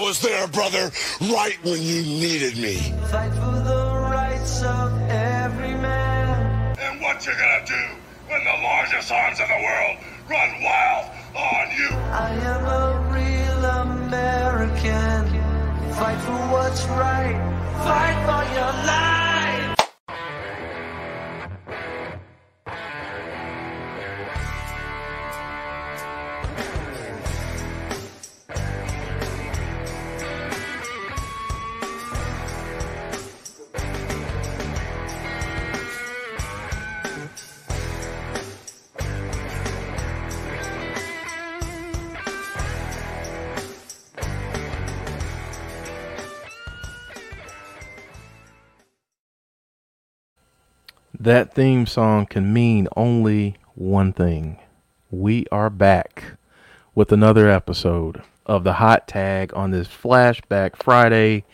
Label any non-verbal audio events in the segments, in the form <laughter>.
I was there, brother, right when you needed me. Fight for the rights of every man. And what you gonna do when the largest arms in the world run wild on you? I am a real American. Fight for what's right. Fight for your life. That theme song can mean only one thing. We are back with another episode of the Hot Tag on this Flashback Friday.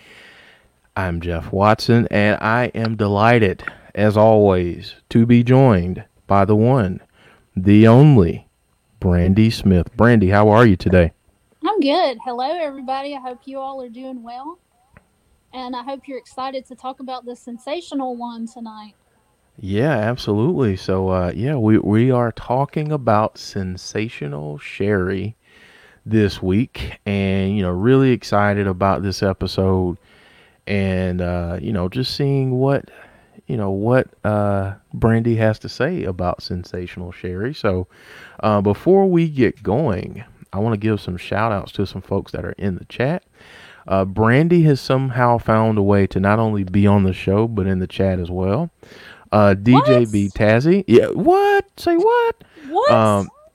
I'm Jeff Watson, and I am delighted, as always, to be joined by the one, the only, Brandy Smith. Brandy, how are you today? I'm good. Hello, everybody. I hope you all are doing well. And I hope you're excited to talk about the sensational one tonight. Yeah, absolutely. So, uh, yeah, we, we are talking about sensational Sherri this week, and you know, really excited about this episode, and uh, you know, just seeing what you know what uh, Brandy has to say about sensational Sherri. So, uh, before we get going, I want to give some shout outs to some folks that are in the chat. Uh, Brandy has somehow found a way to not only be on the show but in the chat as well. Uh, DJ B Tazzy, yeah, what? Say what? What? Um, <laughs>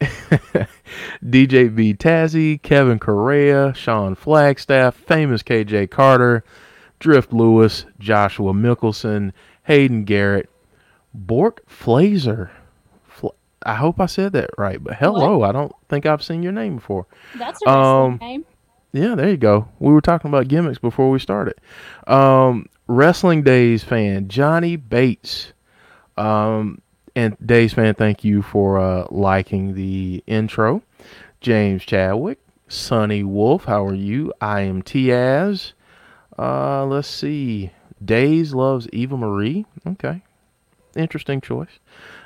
DJ B Tazzy, Kevin Correa, Sean Flagstaff, famous KJ Carter, Drift Lewis, Joshua Mickelson, Hayden Garrett, Bork Flazer. I hope I said that right, but hello, I don't think I've seen your name before. That's a um, name. Yeah, there you go. We were talking about gimmicks before we started. Um, Wrestling Days fan Johnny Bates. Um, and Days fan, thank you for uh, liking the intro. James Chadwick, Sonny Wolf, how are you? I am Tiaz. Uh, let's see. Days loves Eva Marie. Okay, interesting choice.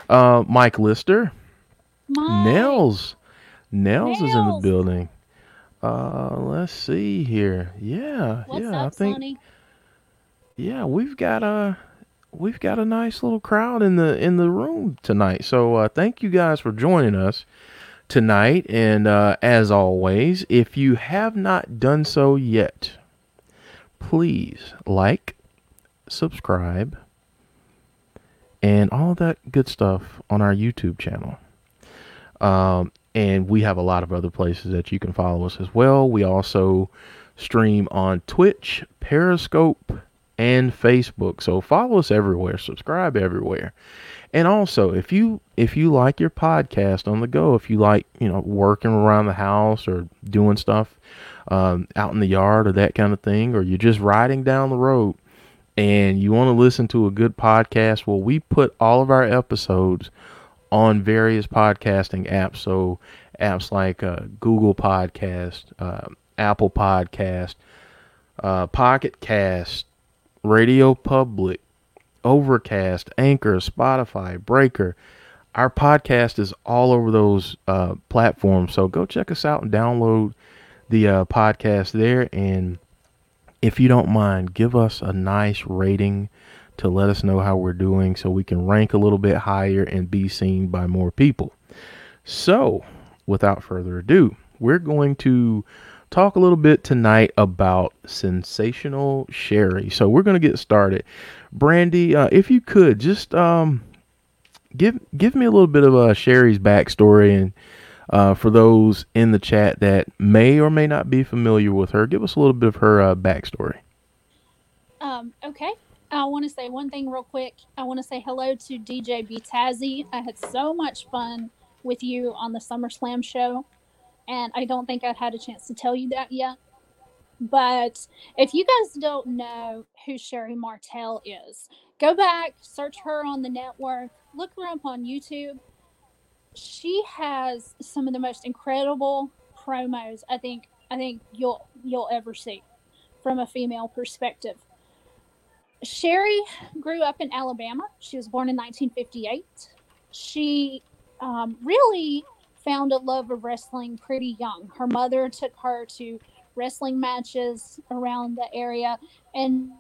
Uh, Mike Lister, Nels. Nels is in the building. Uh, let's see here. Yeah, What's yeah. up, I think Sonny? yeah, we've got a we've got a nice little crowd in the in the room tonight. So uh, thank you guys for joining us tonight. And uh, as always, if you have not done so yet, please like, subscribe, and all that good stuff on our YouTube channel. Um, and we have a lot of other places that you can follow us as well. We also stream on Twitch, Periscope, and Facebook. So follow us everywhere, subscribe everywhere. And also, if you if you like your podcast on the go, if you like you know working around the house or doing stuff um, out in the yard or that kind of thing, or you're just riding down the road and you want to listen to a good podcast, well, we put all of our episodes on various podcasting apps. So apps like uh, Google Podcast, uh, Apple Podcast, uh, Pocket Cast, Radio Public, Overcast, Anchor, Spotify, Breaker. Our podcast is all over those uh, platforms. So go check us out and download the uh, podcast there. And if you don't mind, give us a nice rating to let us know how we're doing so we can rank a little bit higher and be seen by more people. So, without further ado, we're going to talk a little bit tonight about sensational sherry. So, we're going to get started. Brandy, uh, if you could just um, give give me a little bit of uh, Sherri's backstory and uh, for those in the chat that may or may not be familiar with her, give us a little bit of her uh, backstory. Um, okay. I want to say one thing real quick. I want to say hello to DJ B Tazzy. I had so much fun with you on the SummerSlam show, and I don't think I've had a chance to tell you that yet. But if you guys don't know who Sherri Martel is, go back, search her on the network, look her up on YouTube. She has some of the most incredible promos I think I think you'll you'll ever see from a female perspective. Sherri grew up in Alabama. She was born in 1958. She um, really found a love of wrestling pretty young. Her mother took her to wrestling matches around the area, and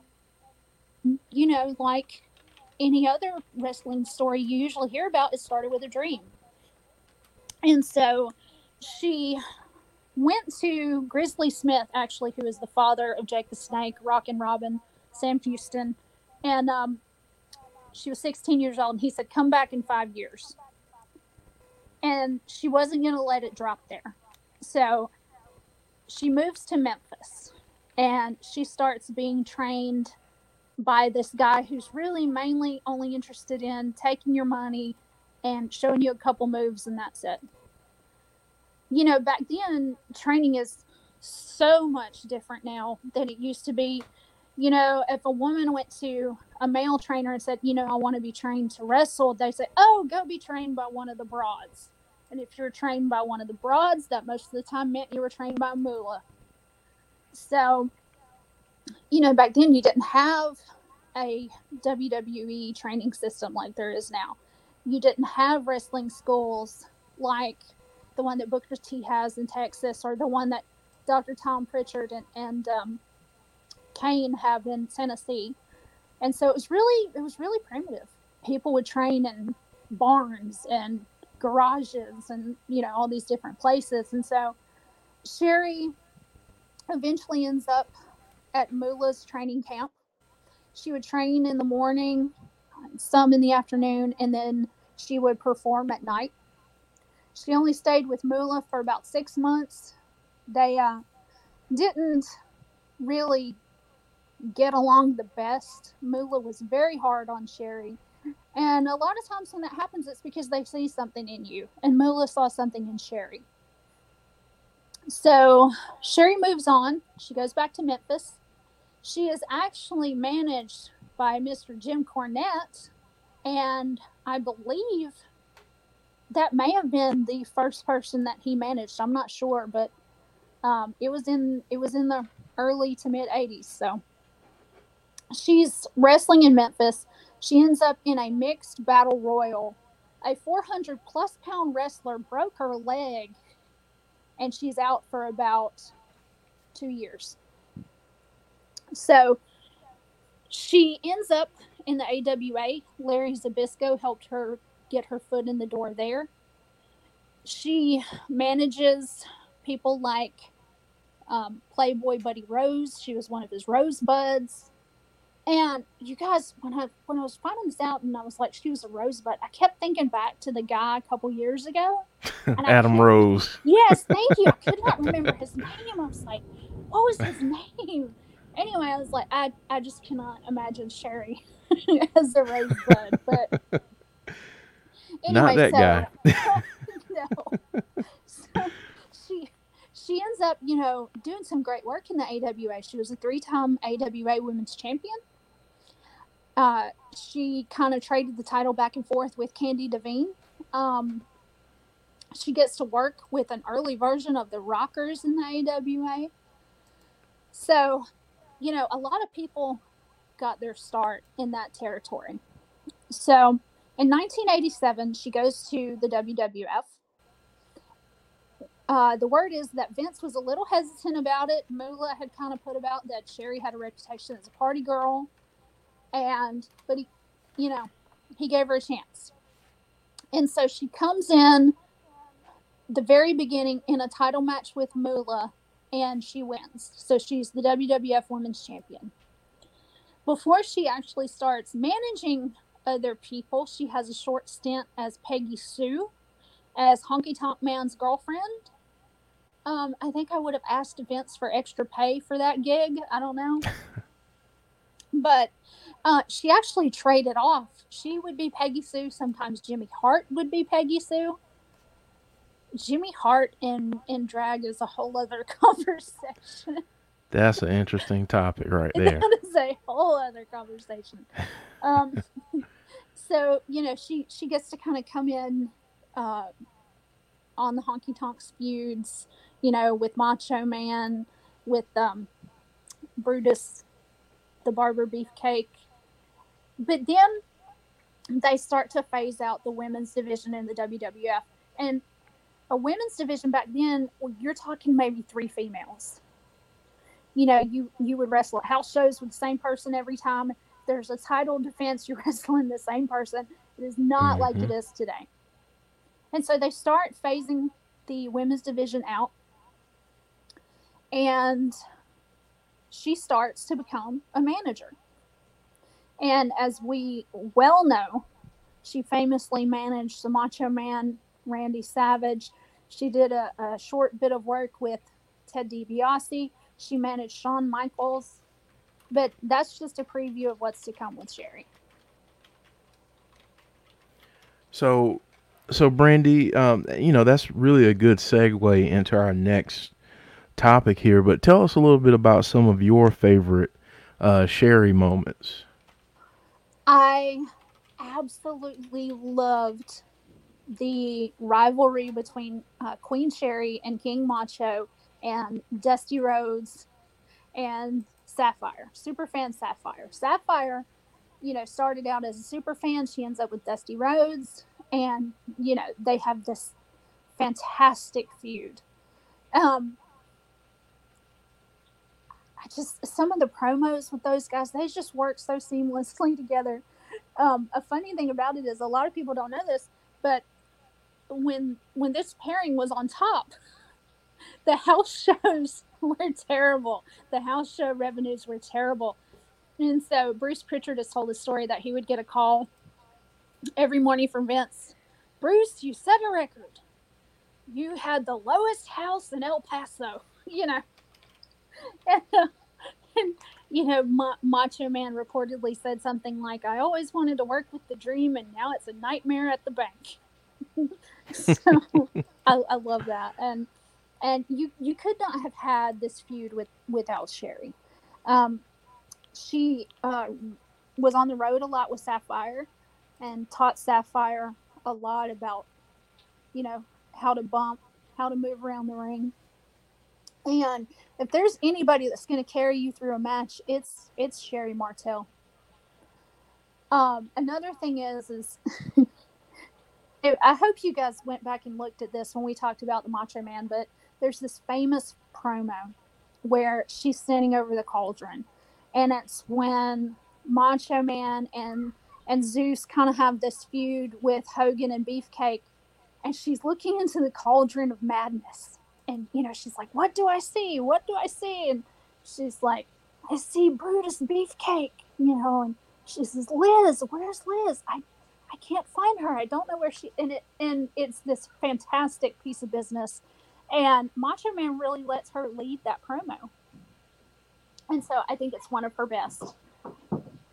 you know, like any other wrestling story you usually hear about, it started with a dream. And so she went to Grizzly Smith, actually, who is the father of Jake the Snake, Rockin' Robin, Sam Houston. And um, she was 16 years old, and he said, Come back in five years. And she wasn't going to let it drop there. So she moves to Memphis and she starts being trained by this guy who's really mainly only interested in taking your money and showing you a couple moves, and that's it you know, back then training is so much different now than it used to be. You know, if a woman went to a male trainer and said, you know, I want to be trained to wrestle, they say, oh, go be trained by one of the broads. And if you're trained by one of the broads, that most of the time meant you were trained by a Moolah. So, you know, back then you didn't have a WWE training system like there is now. You didn't have wrestling schools like the one that Booker T has in Texas, or the one that Dr. Tom Pritchard and, and um, Kane have in Tennessee. And so it was really it was really primitive. People would train in barns and garages and you know all these different places. And so Sherri eventually ends up at Moolah's training camp. She would train in the morning, some in the afternoon, and then she would perform at night. She only stayed with Moolah for about six months. They uh, didn't really get along the best. Moolah was very hard on Sherri. And a lot of times when that happens, it's because they see something in you. And Moolah saw something in Sherri. So Sherri moves on. She goes back to Memphis. She is actually managed by Mr. Jim Cornette. And I believe that may have been the first person that he managed. I'm not sure, but um, it was in it was in the early to mid 80s. So she's wrestling in Memphis. She ends up in a mixed battle royal. A 400 plus pound wrestler broke her leg, and she's out for about two years. So she ends up in the AWA. Larry Zbyszko helped her get her foot in the door there. She manages people like um, Playboy Buddy Rose. She was one of his rosebuds. And you guys, when I when I was finding this out, and I was like, she was a rosebud, I kept thinking back to the guy a couple years ago. <laughs> Adam Rose. Yes, thank you. I could not <laughs> remember his name. I was like, what was his name? Anyway, I was like, I I just cannot imagine Sherri <laughs> as a rosebud, but Anyway, Not that so, guy. no. So she she ends up, you know, doing some great work in the AWA. She was a three-time AWA Women's Champion. Uh, she kind of traded the title back and forth with Candi Devine. Um, she gets to work with an early version of the Rockers in the AWA. So, you know, a lot of people got their start in that territory. So, in 1987, she goes to the WWF. Uh, the word is that Vince was a little hesitant about it. Moolah had kind of put about that Sherri had a reputation as a party girl, and but he, you know, he gave her a chance. And so she comes in the very beginning in a title match with Moolah, and she wins. So she's the WWF Women's Champion. Before she actually starts managing other people. She has a short stint as Peggy Sue, as Honky Tonk Man's girlfriend. Um, I think I would have asked Vince for extra pay for that gig. I don't know. <laughs> but uh, she actually traded off. She would be Peggy Sue. Sometimes Jimmy Hart would be Peggy Sue. Jimmy Hart in, in drag is a whole other <laughs> conversation. That's an interesting topic right <laughs> there. that is a whole other conversation. Um, <laughs> so you know she she gets to kind of come in uh, on the Honky tonk feuds, you know, with Macho Man, with um, Brutus, the Barber Beefcake. But then they start to phase out the women's division in the WWF. And a women's division back then, well, you're talking maybe three females. You know, you you would wrestle at house shows with the same person every time. There's a title defense, <laughs> you're wrestling the same person. It is not mm-hmm. like it is today. And so they start phasing the women's division out. And she starts to become a manager. And as we well know, she famously managed the Macho Man Randy Savage. She did a, a short bit of work with Ted DiBiase. She managed Shawn Michaels. But that's just a preview of what's to come with Sherri. So, so Brandy, um, you know that's really a good segue into our next topic here. But tell us a little bit about some of your favorite uh, Sherri moments. I absolutely loved the rivalry between uh, Queen Sherri and King Macho and Dusty Rhodes and Sapphire, super fan Sapphire. Sapphire, you know, started out as a super fan. She ends up with Dusty Rhodes, and you know they have this fantastic feud. Um, I just some of the promos with those guys, they just work so seamlessly <laughs> together. Um, a funny thing about it is a lot of people don't know this, but when when this pairing was on top, <laughs> the house shows <laughs> were terrible. The house show revenues were terrible. And so Bruce Pritchard has told the story that he would get a call every morning from Vince. Bruce, you set a record. You had the lowest house in El Paso, you know. And, you know, Ma- Macho Man reportedly said something like, I always wanted to work with the dream, and now it's a nightmare at the bank. <laughs> so I, I love that. And and you you could not have had this feud with without Sherri. Um, she uh, was on the road a lot with Sapphire, and taught Sapphire a lot about, you know, how to bump, how to move around the ring. And if there's anybody that's going to carry you through a match, it's it's Sherri Martel. Um, another thing is is <laughs> I hope you guys went back and looked at this when we talked about the Macho Man, but there's this famous promo where she's standing over the cauldron, and it's when Macho Man and and Zeus kind of have this feud with Hogan and Beefcake, and she's looking into the cauldron of madness, and you know she's like, "What do I see? What do I see?" And she's like, "I see Brutus Beefcake," you know, and she says, "Liz, where's Liz? I I can't find her. I don't know where she and it and it's this fantastic piece of business. And Macho Man really lets her lead that promo. And so I think it's one of her best.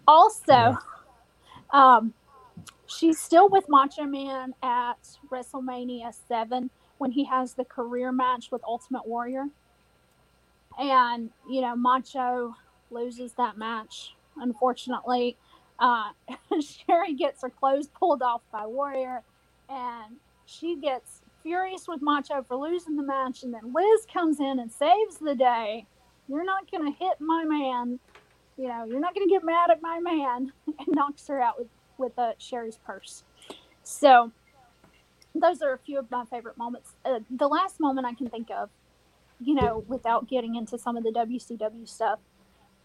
Also, um, she's still with Macho Man at WrestleMania 7 when he has the career match with Ultimate Warrior. And, you know, Macho loses that match, unfortunately. Uh, <laughs> Sherri gets her clothes pulled off by Warrior, and she gets furious with Macho for losing the match. And then Liz comes in and saves the day. You're not going to hit my man. You know, you're not going to get mad at my man, <laughs> and knocks her out with with uh, Sherri's purse. So, those are a few of my favorite moments. Uh, the last moment I can think of, you know, without getting into some of the WCW stuff,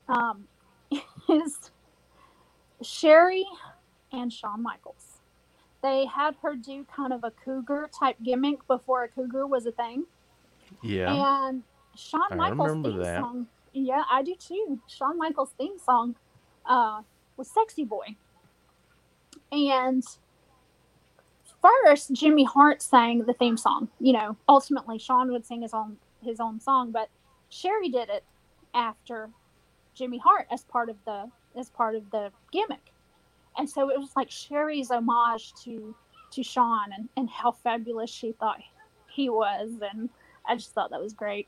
um, <laughs> is Sherri and Shawn Michaels. They had her do kind of a cougar type gimmick before a cougar was a thing. Yeah. And Shawn Michaels' theme that. song, yeah, I do too. Shawn Michaels' theme song uh, was "Sexy Boy," and first Jimmy Hart sang the theme song. You know, ultimately Shawn would sing his own his own song, but Sherri did it after Jimmy Hart as part of the as part of the gimmick. And so it was like Sherri's homage to to Shawn and, and how fabulous she thought he was and I just thought that was great.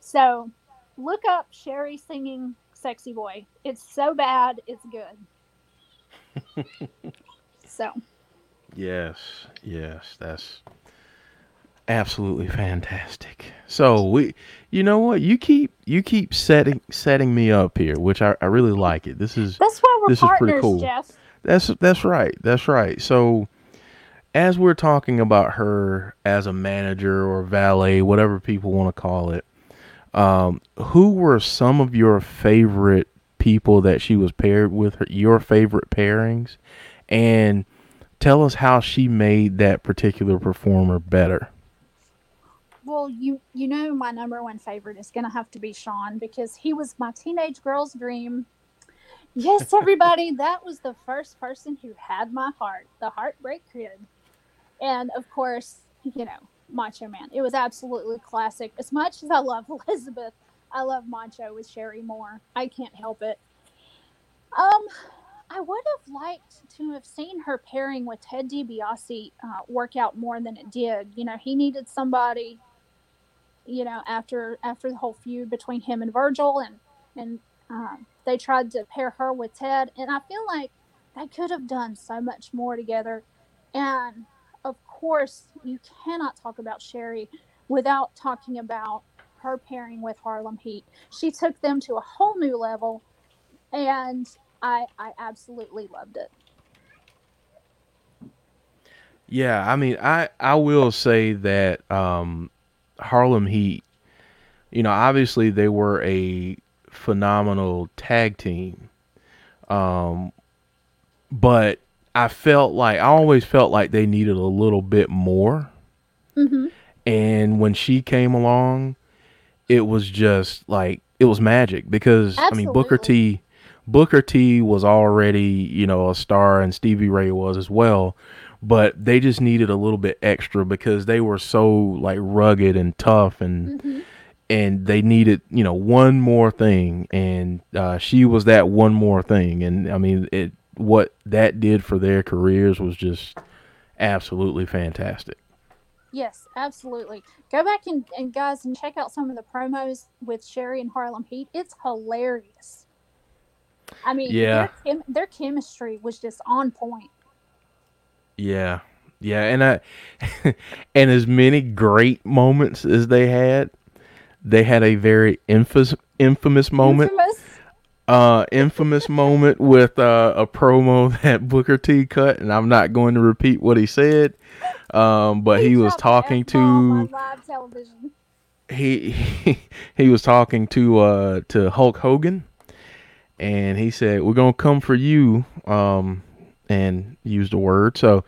So look up Sherri singing Sexy Boy. It's so bad, it's good. <laughs> so Yes, yes, that's absolutely fantastic. So we, you know what? You keep you keep setting setting me up here, which I, I really like it. This is That's why we're this is pretty partners, cool. Jeff. That's that's right. That's right. So as we're talking about her as a manager or valet, whatever people want to call it, um, who were some of your favorite people that she was paired with? Her, your favorite pairings, and tell us how she made that particular performer better. Well, you you know my number one favorite is gonna have to be Shawn because he was my teenage girl's dream. Yes, <laughs> everybody, that was the first person who had my heart, the heartbreak kid. And of course, you know, Macho Man. It was absolutely classic. As much as I love <laughs> Elizabeth, I love Macho with Sherri more. I can't help it. Um, I would have liked to have seen her pairing with Ted DiBiase uh, work out more than it did. You know, he needed somebody. You know, after after the whole feud between him and Virgil, and and uh, they tried to pair her with Ted, and I feel like they could have done so much more together. And of course, you cannot talk about Sherri without talking about her pairing with Harlem Heat. She took them to a whole new level, and I I absolutely loved it. Yeah, I mean, I I will say that um, Harlem Heat, you know, obviously they were a phenomenal tag team, um, but I felt like I always felt like they needed a little bit more. Mm-hmm. And when she came along, it was just like it was magic because I mean Booker T Booker T was already, you know, a star and Stevie Ray was as well, but they just needed a little bit extra because they were so like rugged and tough and Mm-hmm. and they needed, you know, one more thing and uh, she was that one more thing and I mean it what that did for their careers was just absolutely fantastic. Yes, absolutely. Go back and, and guys and check out some of the promos with Sherri and Harlem Heat. It's hilarious. I mean, Yeah. their, chem- their chemistry was just on point. Yeah. Yeah, and I <laughs> and as many great moments as they had, they had a very infamous infamous moment. Infamous. Uh infamous <laughs> moment with uh, a promo <laughs> that Booker T cut and I'm not going to repeat what he said. Um but he was talking to he, he he was talking to uh to Hulk Hogan and he said we're going to come for you um and used a word. So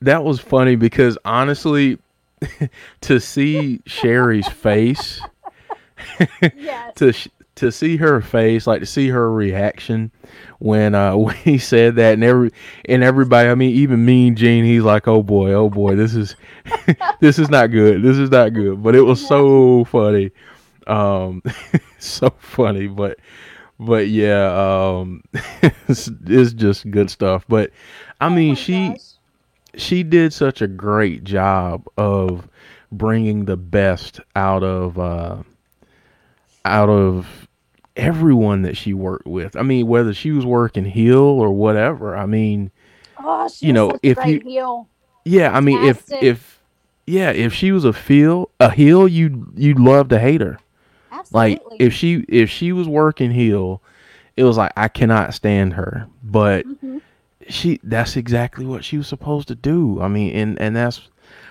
that was funny because honestly <laughs> to see Sherri's face Yes. <laughs> to sh- to see her face like to see her reaction when uh <laughs> when he said that and every and everybody I mean even Mean Gene he's like oh boy oh boy this is this is not good. This is not good. But it was so funny. Um so funny. But but yeah um <laughs> it's, it's just good stuff but I Oh mean my she gosh. she did such a great job of bringing the best out of uh out of everyone that she worked with. I mean, whether she was working heel or whatever. I mean, Oh, you know, if you- heel. yeah, I mean, if if yeah, if she was a feel a heel, you you'd love to hate her. Like if she if she was working heel, it was like I cannot stand her. But Mhm. she that's exactly what she was supposed to do. I mean, and and that's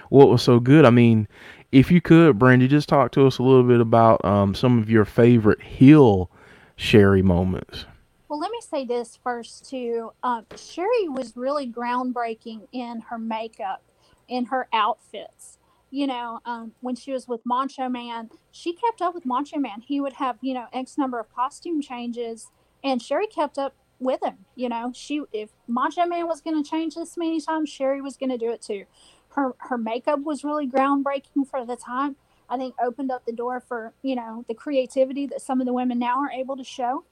what was so good. I mean, if you could, Brandy, just talk to us a little bit about um, some of your favorite heel Sherri moments. Well, let me say this first too. Um, Sherri was really groundbreaking in her makeup, in her outfits. You know, um, when she was with Macho Man, she kept up with Macho Man. He would have you know X number of costume changes, and Sherri kept up with him. You know, she if Macho Man was going to change this many times, Sherri was going to do it too. Her her makeup was really groundbreaking for the time. I think opened up the door for you know the creativity that some of the women now are able to show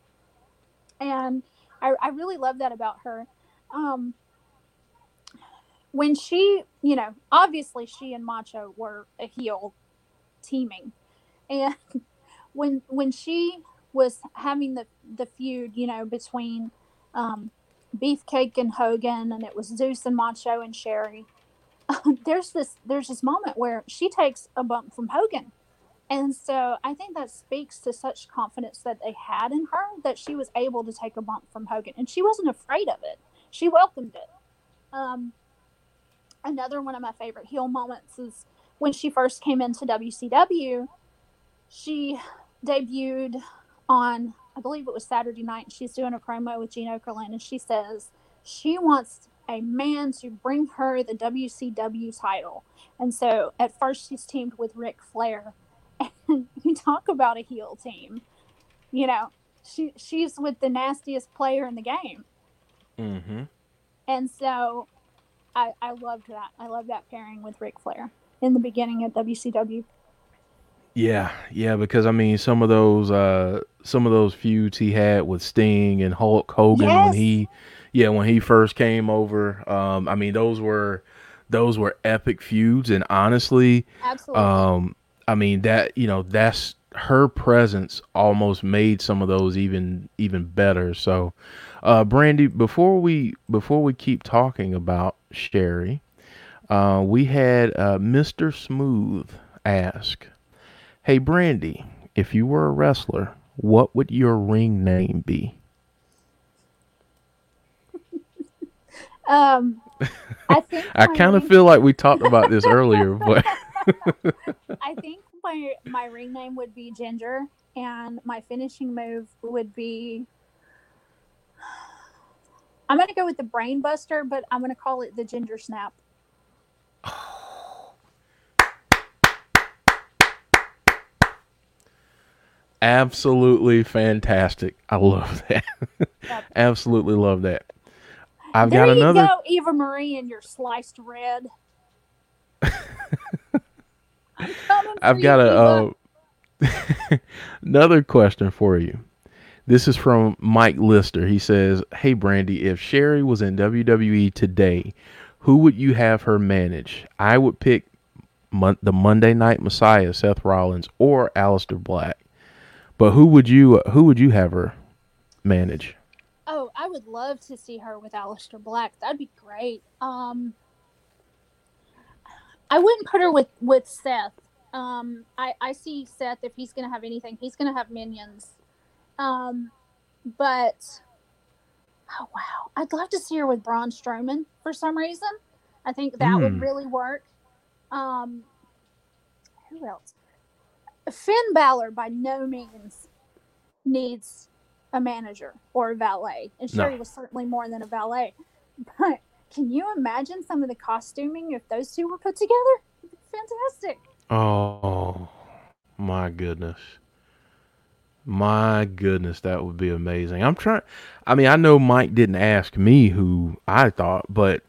and I, I really love that about her. Um, when she, you know, obviously she and Macho were a heel teaming, and <laughs> when when she was having the the feud, you know, between um, Beefcake and Hogan, and it was Zeus and Macho and Sherri. <laughs> there's this there's this moment where she takes a bump from Hogan. And so I think that speaks to such confidence that they had in her that she was able to take a bump from Hogan and she wasn't afraid of it. She welcomed it. Um, another one of my favorite heel moments is when she first came into WCW. She debuted on, I believe it was Saturday night. And she's doing a promo with Gene Okerlund, and she says she wants a man to bring her the WCW title. And so at first she's teamed with Ric Flair. And <laughs> you talk about a heel team. You know, she she's with the nastiest player in the game. Mm-hmm. And so I, I loved that. I love that pairing with Ric Flair in the beginning at WCW. Yeah, yeah, because I mean, some of those, uh, some of those feuds he had with Sting and Hulk Hogan Yes. when he, yeah, when he first came over. Um, I mean, those were, those were epic feuds, and honestly, Absolutely. um, I mean that you know that's her presence almost made some of those even even better. So, uh, Brandy, before we before we keep talking about Sherri, uh, we had uh, Mr. Smooth ask, "Hey Brandy, if you were a wrestler, what would your ring name be?" um, I <laughs> think I kind of feel like we <laughs> talked about this earlier, but <laughs> I think my my ring name would be Ginger, and my finishing move would be. I'm gonna go with the Brain Buster, but I'm gonna call it the Ginger Snap. <sighs> absolutely fantastic. I love that. Yep. <laughs> absolutely love that. I've there got you another. go, Eva Marie, and your sliced red. <laughs> For I've got a uh, <laughs> another question for you. This is from Mike Lister. He says, "Hey Brandy, if Sherri was in WWE today, who would you have her manage? I would pick Mon- the Monday Night Messiah, Seth Rollins, or Aleister Black. But who would you who would you have her manage? Oh, I would love to see her with Aleister Black. That'd be great. Um, I wouldn't put her with with Seth. Um, I I see Seth if he's gonna have anything, he's gonna have minions. Um, but oh wow, I'd love to see her with Braun Strowman for some reason. I think that Hmm. would really work. Um, who else? Finn Balor by no means needs a manager or a valet, and No. Sherri was certainly more than a valet. But can you imagine some of the costuming if those two were put together? Fantastic. Oh my goodness. My goodness, that would be amazing. I'm trying I mean, I know Mike didn't ask me who I thought, but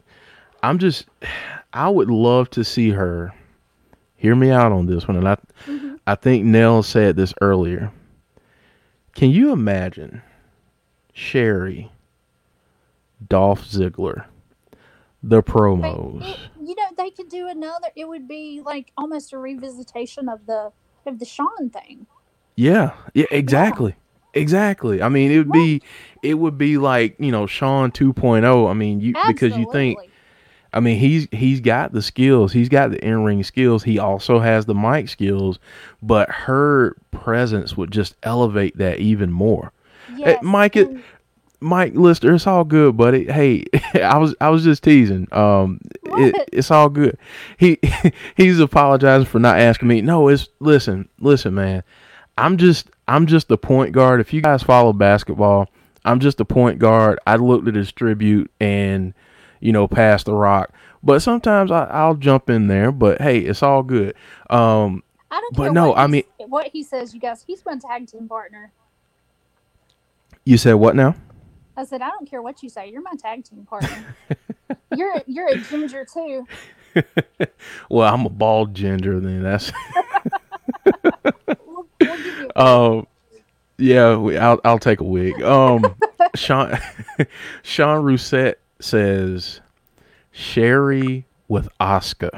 I'm just <sighs> I would love to see her hear me out on this one and I Mhm. I think Nell said this earlier. Can you imagine Sherri Dolph Ziggler the promos? it- you know, they could do another. It would be like almost a revisitation of the of the Shawn thing. Yeah, yeah, exactly. Exactly. I mean, it would be it would be like, you know, Shawn 2.0. I mean, you because you think I mean, he's he's got the skills. He's got the in-ring skills. He also has the mic skills, but her presence would just elevate that even more. yes, Mike, it- Mike Lister, it's all good, buddy. Hey, <laughs> I was I was just teasing. Um, it, it's all good. He <laughs> he's apologizing for not asking me. No, it's listen, listen, man. I'm just I'm just the point guard. If you guys follow basketball, I'm just a point guard. I look to distribute and you know pass the rock. But sometimes I, I'll jump in there. But hey, it's all good. Um, I don't but care no, what I mean- what he says. You guys, he's my tag team partner. you said what now? I said, I don't care what you say. You're my tag team partner. <laughs> you're you're a ginger too. <laughs> Well, I'm a bald ginger. Then that's <laughs> We'll, we'll give you. Um, yeah, we, I'll I'll take a wig. Um, <laughs> Sean <laughs> Sean Rousset says Sherri with Oscar.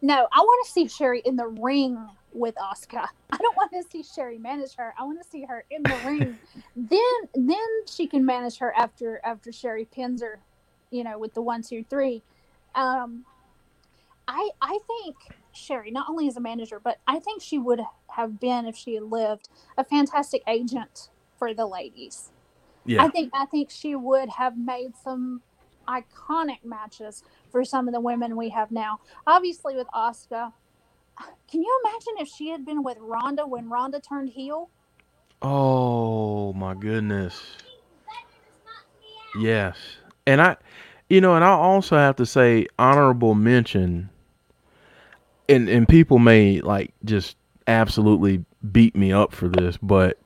No, I want to see Sherri in the ring with Oscar. I don't want to see Sherri manage her. I want to see her in the ring. <laughs> Then then she can manage her after after Sherri pins her, you know, with the one two three. Um, I I think Sherri not only as a manager, but I think she would have been if she had lived a fantastic agent for the ladies. Yeah. I think I think she would have made some iconic matches for some of the women we have now. Obviously with Oscar. Can you imagine if she had been with Ronda when Ronda turned heel? Oh my goodness. Yes. And I you know, and I also have to say honorable mention and and people may like just absolutely beat me up for this, but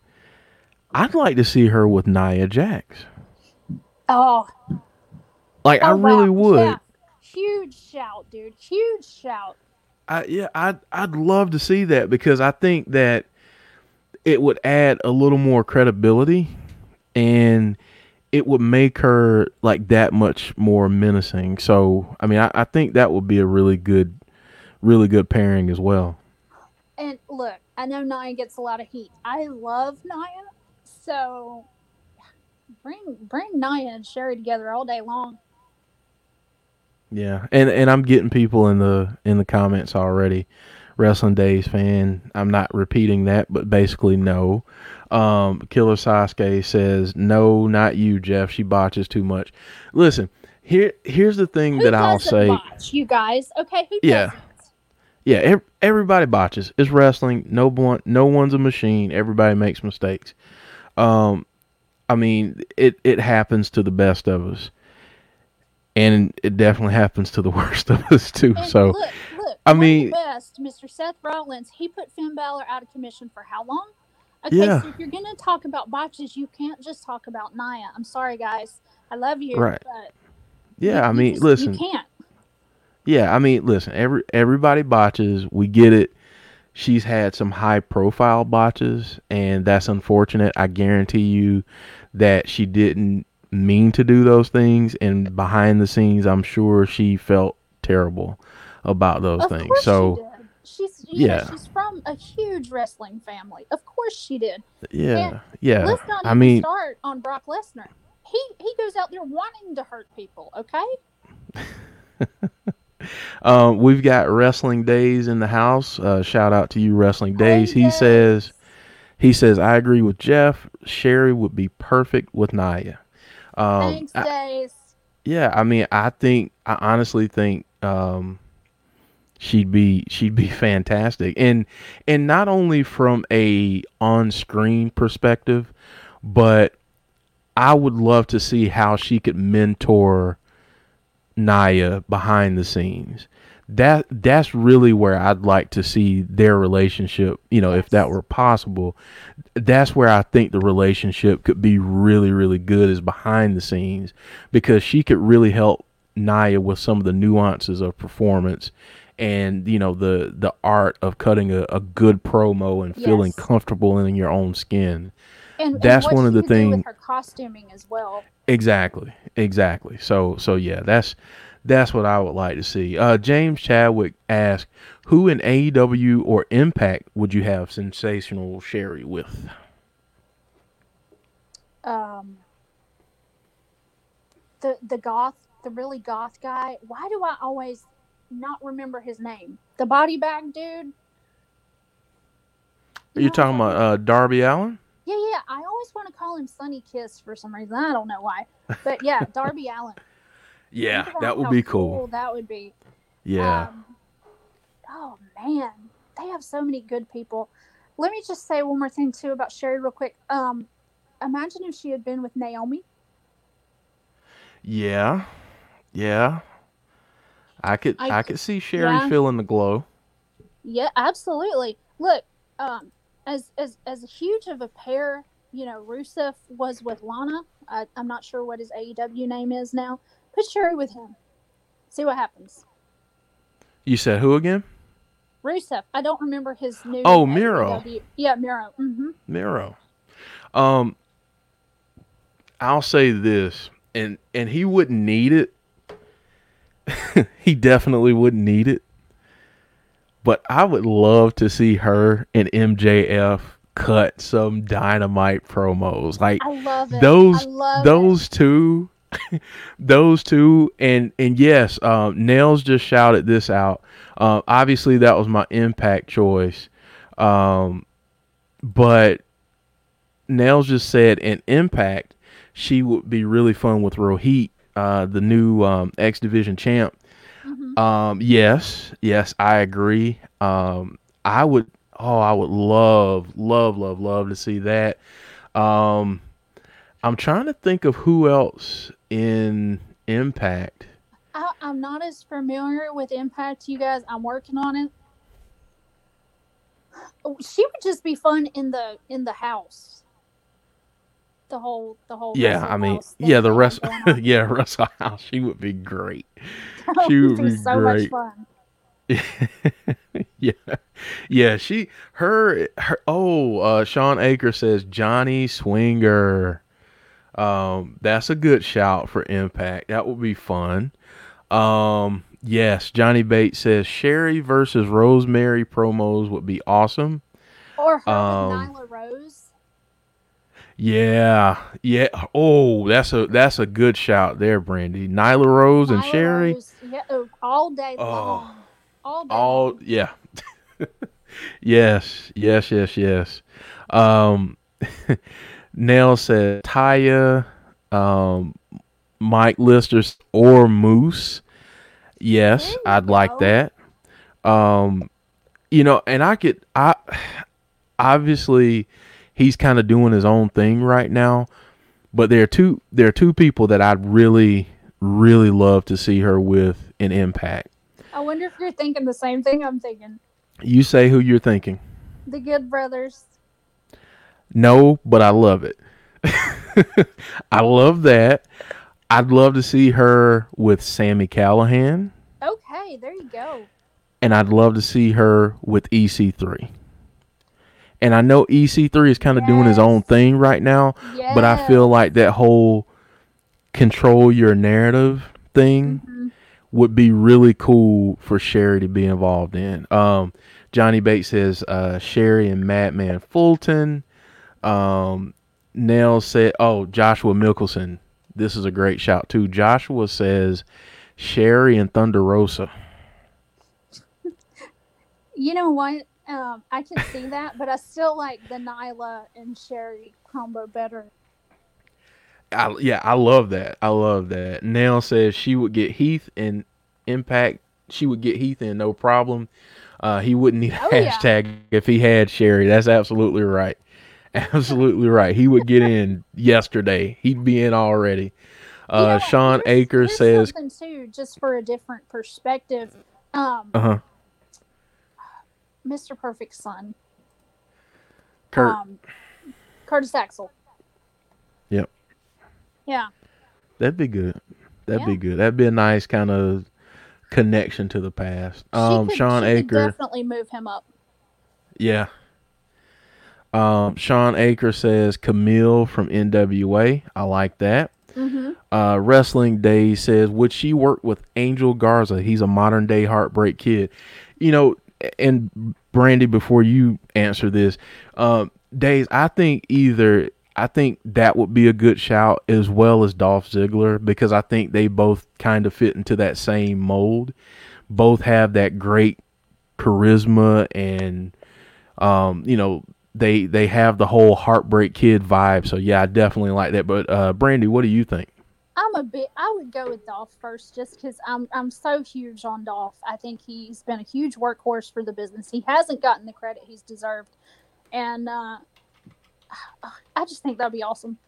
I'd like to see her with Nia Jax. Oh, Like I oh, really wow. would. Yeah. Huge shout, dude. Huge shout. I yeah, I'd I'd love to see that because I think that it would add a little more credibility and it would make her like that much more menacing. So I mean I, I think that would be a really good really good pairing as well. And look, I know Nia gets a lot of heat. I love Nia, so bring bring Nia and Sherri together all day long. Yeah. And and I'm getting people in the in the comments already. Wrestling Days fan. I'm not repeating that, but basically no. Um, Killer Sasuke says, "No, not you, Jeff. She botches too much." Listen, here here's the thing Who that I'll say. Botch, you guys, okay? Who Yeah. Yeah, everybody botches. It's wrestling. No one, no one's a machine. Everybody makes mistakes. Um, I mean, it it happens to the best of us, and it definitely happens to the <laughs> worst of us too. And so, look, look. I mean- best, Mr. Seth Rollins. He put Finn Balor out of commission for how long? Okay, Yeah. so if you're gonna talk about botches, you can't just talk about Nia. I'm sorry, guys. I love you, Right. but yeah, you- I mean, just- listen. you can't. Yeah, I mean, listen. Every everybody botches. We get it. She's had some high profile botches, and that's unfortunate. I guarantee you that she didn't mean to do those things, and behind the scenes, I'm sure she felt terrible about those Of things. So she did. She's you yeah. know, she's from a huge wrestling family. Of course she did. yeah, And yeah. Let's not I even mean, start on Brock Lesnar. He he goes out there wanting to hurt people. Okay. <laughs> Um, we've got Wrestling Days in the house. Uh, shout out to you, Wrestling Days. He Days. says, he says, I agree with Jeff. Sherri would be perfect with Nia. Um, Thanks, I- Days. yeah, I mean, I think, I honestly think, um, she'd be, she'd be <laughs> fantastic. And, and not only from a on-screen perspective, but I would love to see how she could mentor Nia behind the scenes. That that's really where I'd like to see their relationship, you know, if that were possible. That's where I think the relationship could be really really good is behind the scenes because she could really help Nia with some of the nuances of performance and you know the the art of cutting a, a good promo and feeling comfortable in your own skin. And and that's what one of the could do thing- with her costuming as well. Exactly. Exactly. So so yeah, that's that's what I would like to see. Uh, James Chadwick asked, "Who in AEW or Impact would you have sensational Sherri with?" Um, the the goth, the really goth guy. Why do I always not remember his name? The body bag dude. Are you No, talking about uh, Darby Allin? Yeah, yeah. I always want to call him Sonny Kiss for some reason. I don't know why. But yeah, <laughs> Darby Allin. Yeah, that would be cool. That would be. Yeah. Um, oh man, they have so many good people. Let me just say one more thing too about Sherri, real quick. Um, imagine if she had been with Naomi. yeah. Yeah. I could I, I- could see Sherri yeah. feeling the glow. Yeah, absolutely. Look, um, as as as huge of a pair, you know, Rusev was with Lana. I, I'm not sure what his AEW name is now. Put Sherri with him. See what happens. You said who again? Rusev. I don't remember his new. Oh, Miro. AEW. Yeah, Miro. Mm-hmm. Miro. Um, I'll say this, and and he wouldn't need it. <laughs> he definitely wouldn't need it. But I would love to see her and MJF cut some dynamite promos. Like I love it. those love it. those two <laughs> those two and and yes, um, Nails just shouted this out. Uh, obviously, that was my impact choice, um, but Nails just said in impact she would be really fun with Rohit, uh, the new um, X Division champ. Um, yes, yes, I agree. Um, I would. Oh, I would love, love, love, love to see that. Um, I'm trying to think of who else in Impact. I, I'm not as familiar with Impact, you guys. I'm working on it. Oh, She would just be fun in the in the house. The whole the whole Yeah, I mean, yeah, the rest. <laughs> yeah, Russell House. She would be great. She would be so great. much fun. <laughs> yeah, yeah. She, her, her. Oh, uh, Sean Aker says Johnny Swinger. Um, that's a good shout for Impact. That would be fun. Um, yes, Johnny Bates says Sherri versus Rosemary promos would be awesome. Or her Um, Nyla Rose. Yeah, yeah. Oh, that's a that's a good shout there, Brandy. Nyla Rose and Sherri. Rose, yeah, oh, all day Oh. long. All day. all long. yeah <laughs> yes yes yes yes um <laughs> Nell said Taya um Mike Listers or Moose yes I'd like that um you know and I could I obviously he's kind of doing his own thing right now but there are two there are two people that I'd really really love to see her with an Impact I wonder if you're thinking the same thing I'm thinking. You say who you're thinking. The Good Brothers. No, but I love it. <laughs> I love that. I'd love to see her with Sami Callihan, Okay, there you go. and I'd love to see her with EC3. And I know EC3 is kind of doing his own thing right now, Yeah. but I feel like that whole control your narrative thing Mhm. would be really cool for Sherri to be involved in. Um, Johnny Bates says uh, Sherri and Madman Fulton. Um, Nell said, "Oh, Joshua Mickelson. This is a great shout too." Joshua says Sherri and Thunder Rosa. <laughs> You know what? Um, I can see that, but I still like the Nyla and Sherri combo better. I, yeah, I love that. I love that. Nell says she would get Heath in Impact. She would get Heath in no problem. Uh, he wouldn't need a Oh, yeah. hashtag if he had Sherri. That's absolutely right. <laughs> Absolutely right. He would get in yesterday. He'd be in already. Uh, know, Sean here's- Aker here's says, something too, just for a different perspective. Um, "Uh huh." Mr. Perfect's son, Kurt. um, Curtis Axel. Yep. Yeah, That'd be good. That'd Yeah. be good. That'd be a nice kind of connection to the past. Um, could, Sean Aker. definitely move him up. Yeah. Um, Sean Aker says Kamille from NWA. I like that. hmm Uh, Wrestling Day says, would she work with Angel Garza? He's a modern day heartbreak kid. You know, and Brandy, before you answer this, um, Days, I think either I think that would be a good shout as well as Dolph Ziggler because I think they both kind of fit into that same mold. Both have that great charisma and um, you know, they they have the whole heartbreak kid vibe. So yeah, I definitely like that. But uh Brandy, what do you think? I'm a bit. I would go with Dolph first, just because I'm I'm so huge on Dolph. I think he's been a huge workhorse for the business. He hasn't gotten the credit he's deserved, and uh, I just think that'd be awesome.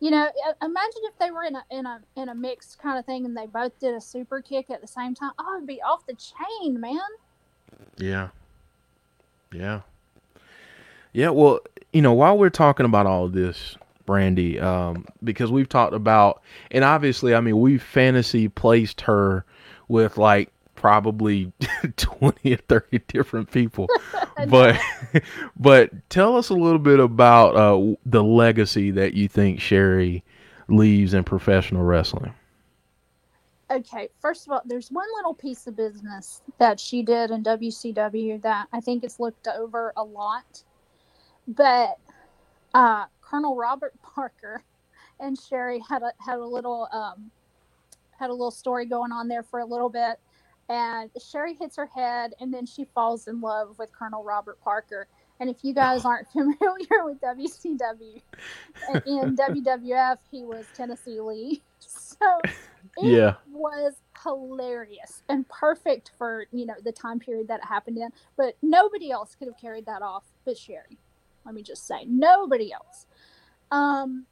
You know, imagine if they were in a in a in a mixed kind of thing, and they both did a super kick at the same time. Oh, it'd be off the chain, man. Yeah. Yeah. Yeah, well, you know, while we're talking about all this, Brandy, um, because we've talked about and obviously I mean we've fantasy placed her with like probably <laughs> 20 or 30 different people. <laughs> but <laughs> but tell us a little bit about uh, the legacy that you think Sherri leaves in professional wrestling. okay, first of all, there's one little piece of business that she did in WCW that I think is looked over a lot. But uh, Colonel Robert Parker and Sherri had a had a little um, had a little story going on there for a little bit, and Sherri hits her head, and then she falls in love with Colonel Robert Parker. And if you guys aren't <laughs> familiar with WCW, in <laughs> WWF he was Tennessee Lee, <laughs> so it Yeah. was hilarious and perfect for you know the time period that it happened in. But nobody else could have carried that off but Sherri. Let me just say, nobody else. Um,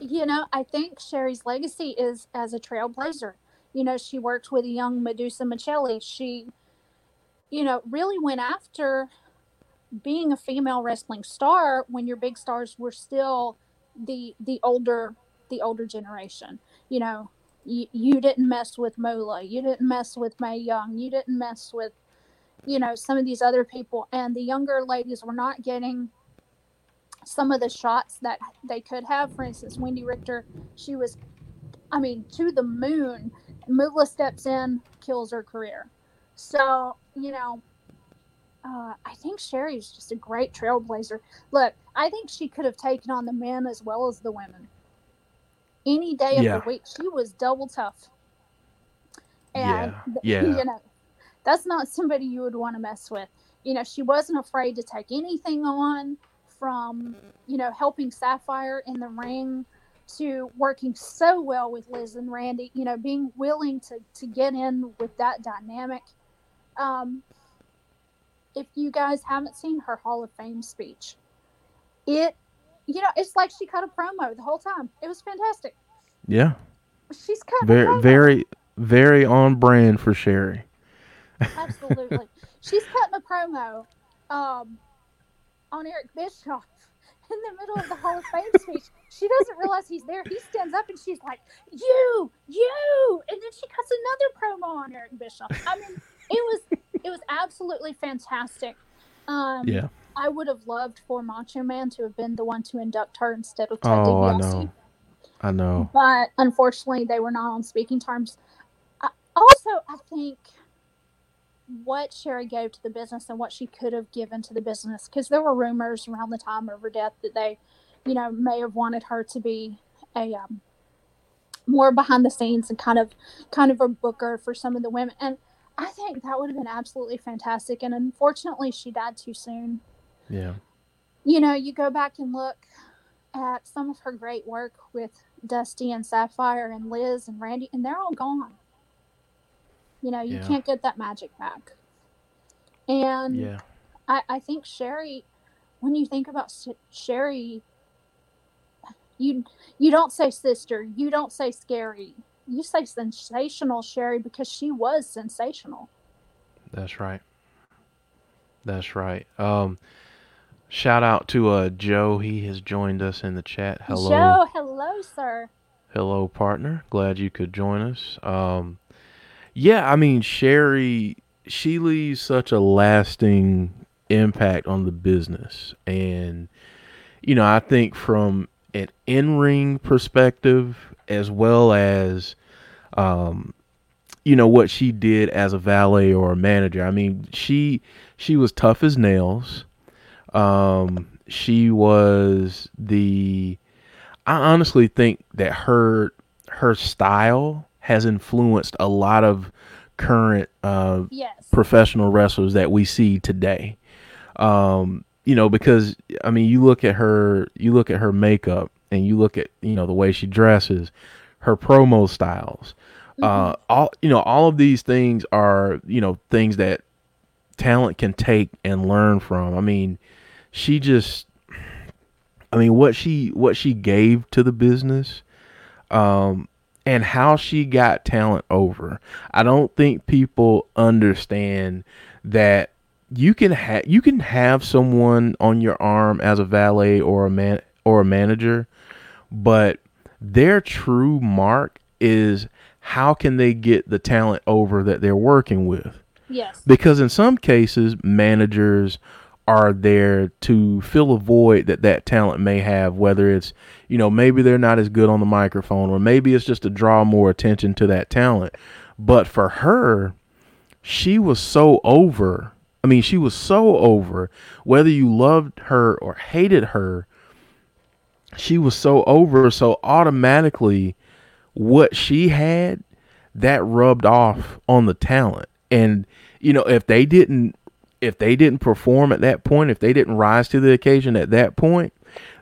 you know, I think Sherri's legacy is as a trailblazer. You know, she worked with a young Madusa Miceli. She, you know, really went after being a female wrestling star when your big stars were still the the older the older generation. You know, you, you didn't mess with Moolah, you didn't mess with Mae Young, you didn't mess with you know some of these other people and the younger ladies were not getting some of the shots that they could have for instance wendy richter she was i mean to the moon Moolah steps in kills her career so you know uh, i think Sherri's just a great trailblazer look i think she could have taken on the men as well as the women any day of Yeah. the week she was double tough and Yeah, <laughs> yeah. you know that's not somebody you would want to mess with. You know, she wasn't afraid to take anything on from, you know, helping Sapphire in the ring to working so well with Liz and Randy, you know, being willing to, to get in with that dynamic. Um, if you guys haven't seen her Hall of Fame speech, it, you know, it's like she cut a promo the whole time. It was fantastic. Yeah. She's cut Very very very on brand for Sherri. Absolutely. <laughs> She's cutting a promo um, on Eric Bischoff in the middle of the Hall of Fame speech. She doesn't realize he's there. He stands up and she's like, "You, you!" And then she cuts another promo on Eric Bischoff. I mean, it was it was absolutely fantastic. Um, Yeah. I would have loved for Macho Man to have been the one to induct her instead of Ted Oh, I DiBiase know. I know. but unfortunately they were not on speaking terms I, also i think what Sherri gave to the business and what she could have given to the business because there were rumors around the time of her death that they you know may have wanted her to be a um, more behind the scenes and kind of kind of a booker for some of the women and i think that would have been absolutely fantastic and unfortunately she died too soon Yeah. you know, you go back and look at some of her great work with Dusty and Sapphire and Liz and Randy, and they're all gone. You know, you Yeah. can't get that magic back. And Yeah. I, I think Sherri, when you think about Sherri, you you don't say sister, you don't say scary, you say sensational Sherri because she was sensational. That's right. That's right. Um shout out to uh Joe. He has joined us in the chat. Hello. Joe, hello, sir. Hello, partner. Glad you could join us. Um, yeah, I mean, Sherri, she leaves such a lasting impact on the business. And, you know, I think from an in ring perspective, as well as, um, you know, what she did as a valet or a manager. I mean, she she was tough as nails. Um, she was the I honestly think that her her style has influenced a lot of current uh, Yes. professional wrestlers that we see today. Um, you know, because I mean, you look at her, you look at her makeup, and you look at you know the way she dresses, her promo styles. Uh, all you know, all of these things are you know things that talent can take and learn from. I mean, she just I mean what she what she gave to the business um and how she got talent over. I don't think people understand that you can have you can have someone on your arm as a valet or a man or a manager, but their true mark is how can they get the talent over that they're working with Yes. because in some cases managers are there to fill a void that that talent may have whether it's you know maybe they're not as good on the microphone or maybe it's just to draw more attention to that talent but for her she was so over i mean she was so over whether you loved her or hated her she was so over, so automatically what she had that rubbed off on the talent. And you know, if they didn't if they didn't perform at that point, if they didn't rise to the occasion at that point,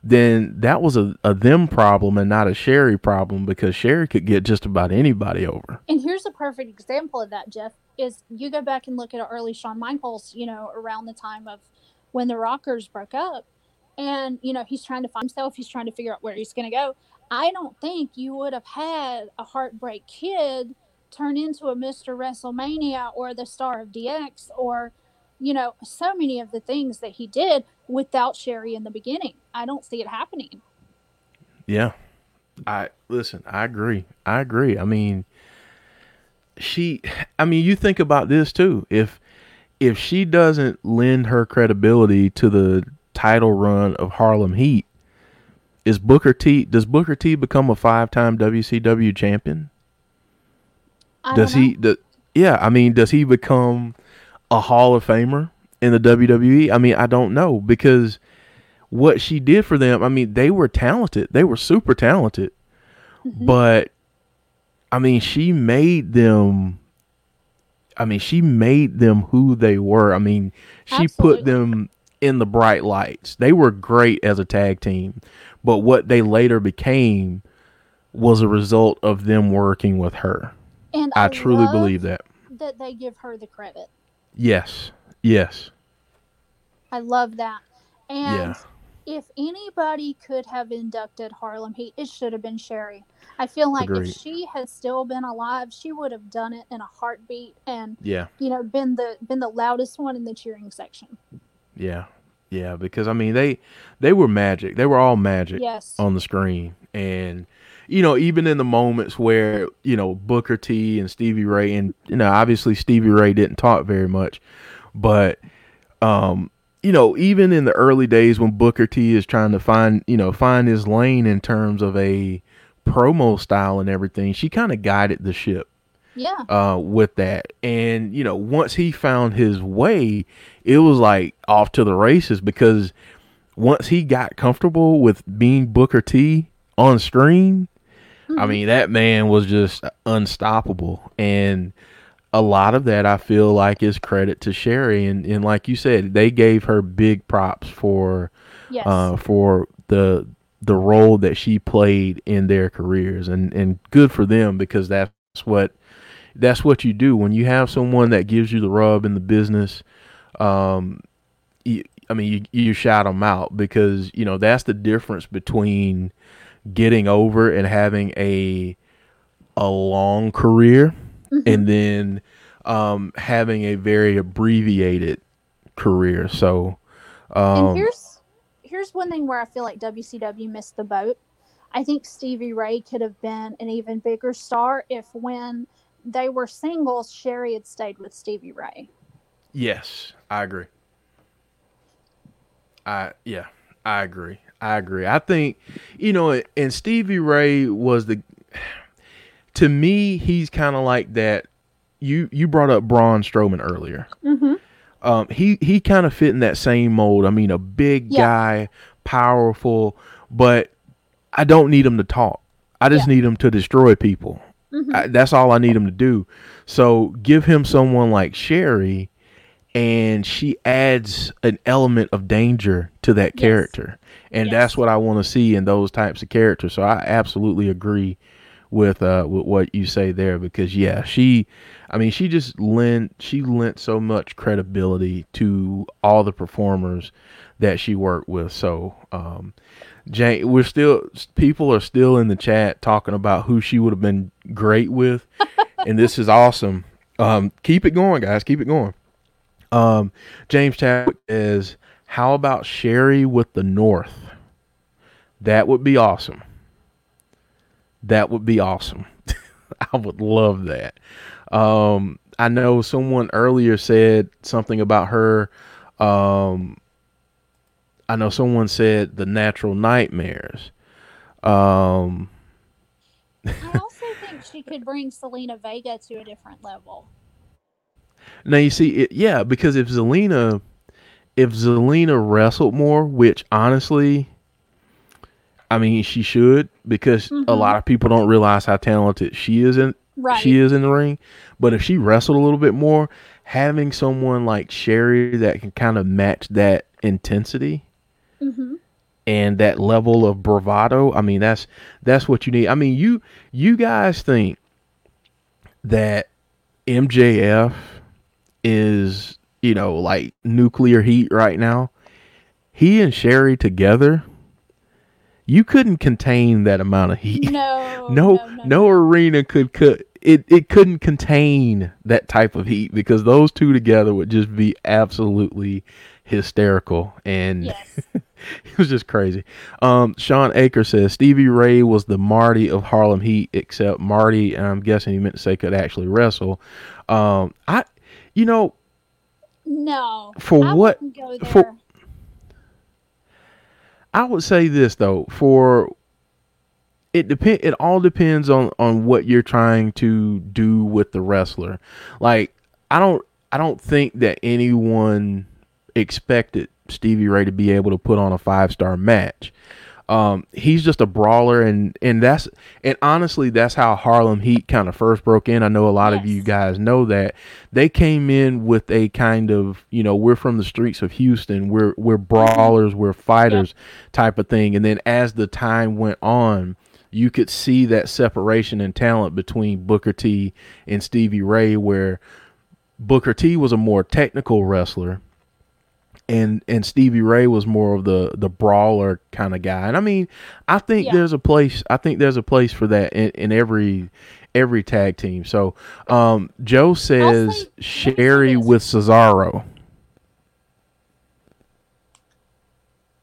then that was a, a them problem and not a Sherri problem because Sherri could get just about anybody over. And here's a perfect example of that, Jeff, is you go back and look at early Shawn Michaels, you know, around the time of when the Rockers broke up. And, you know, he's trying to find himself, he's trying to figure out where he's going to go. I don't think you would have had a Heartbreak Kid turn into a Mr. WrestleMania or the star of DX or, you know, so many of the things that he did without Sherri in the beginning. I don't see it happening. Yeah. I listen, I agree. I agree. I mean, she I mean, you think about this too. If if she doesn't lend her credibility to the title run of Harlem Heat, is Booker T does Booker T become a five-time WCW champion? I does he the yeah, I mean, does he become a Hall of Famer in the WWE? I mean, I don't know because what she did for them, I mean, they were talented. They were super talented. Mhm. But I mean, she made them I mean, she made them who they were. I mean, she put them in the bright lights. They were great as a tag team, but what they later became was a result of them working with her. And I truly love believe that. that they give her the credit. Yes. Yes. I love that. And Yeah. if anybody could have inducted Harlem Heat, it should have been Sherri. I feel like Agreed. if she had still been alive, she would have done it in a heartbeat and Yeah. you know been the been the loudest one in the cheering section. Yeah. Yeah, because I mean they they were magic. They were all magic Yes. on the screen. And you know, even in the moments where, you know, Booker T and Stevie Ray and you know, obviously Stevie Ray didn't talk very much, but um you know, even in the early days when Booker T is trying to find, you know, find his lane in terms of a promo style and everything, she kind of guided the ship. Yeah. uh, with that. And you know, once he found his way, it was like off to the races because once he got comfortable with being Booker T on screen, I mean, that man was just unstoppable. And a lot of that I feel like is credit to Sherri. And, and like you said, they gave her big props for Yes. uh, for the the role that she played in their careers, and and good for them because that's what that's what you do when you have someone that gives you the rub in the business. Um, you, I mean, you you shout them out because you know that's the difference between getting over and having a a long career, and then um, having a very abbreviated career. So. Um, and here's here's one thing where I feel like WCW missed the boat. I think Stevie Ray could have been an even bigger star if when they were singles, Sherri had stayed with Stevie Ray. Yes, I agree. I yeah, I agree. I agree. I think you know, and Stevie Ray was the to me, he's kind of like that. You you brought up Braun Strowman earlier. Mm-hmm. Um, he he kind of fit in that same mold. I mean, a big Yeah. guy, powerful, but I don't need him to talk. I just Yeah. need him to destroy people. Mhm. I, that's all I need him to do. So give him someone like Sherri, and she adds an element of danger to that Yes. character, and that's what I want to see in those types of characters. So I absolutely agree with uh with what you say there because yeah, she, I mean, she just lent she lent so much credibility to all the performers that she worked with. So um, Jane, we're still people are still in the chat talking about who she would have been great with, <laughs> and this is awesome. Um, keep it going, guys. Keep it going. Um, James Chadwick is how about Sherri with the North? That would be awesome. That would be awesome. <laughs> I would love that. Um, I know someone earlier said something about her. Um, I know someone said the natural nightmares. Um, I also think she could bring Zelina Vega to a different level. now you see, it, yeah, because if Zelina, if Zelina wrestled more, which honestly, I mean, she should because a Mhm. lot of people don't realize how talented she is in Right. she is in the ring. But if she wrestled a little bit more, having someone like Sherri that can kind of match that intensity hmm and that level of bravado, I mean, that's that's what you need. I mean, you you guys think that MJF is you know like nuclear heat right now? He and Sherri together, you couldn't contain that amount of heat No, <laughs> no, no, no, arena could could it, it couldn't contain that type of heat because those two together would just be absolutely hysterical and Yes. <laughs> it was just crazy. Um, Sean Aker says Stevie Ray was the Marty of Harlem Heat, except Marty, and I'm guessing he meant to say could actually wrestle. Um, I, you know, No. For I what- for- I would say this though, for it depend it all depends on on what you're trying to do with the wrestler. Like I don't I don't think that anyone expected Stevie Ray to be able to put on a five-star match. Um, he's just a brawler and and that's and honestly that's how Harlem Heat kind of first broke in. I know a lot of you guys know that. They came in with a kind of you know we're from the streets of Houston. We're we're brawlers we're fighters type of thing. And then as the time went on you could see that separation in talent between Booker T and Stevie Ray where Booker T was a more technical wrestler and and Stevie Ray was more of the the brawler kind of guy. And I mean, I think Yeah. there's a place I think there's a place for that in, in every every tag team. So, um Joe says say- let say Sherri with Cesaro.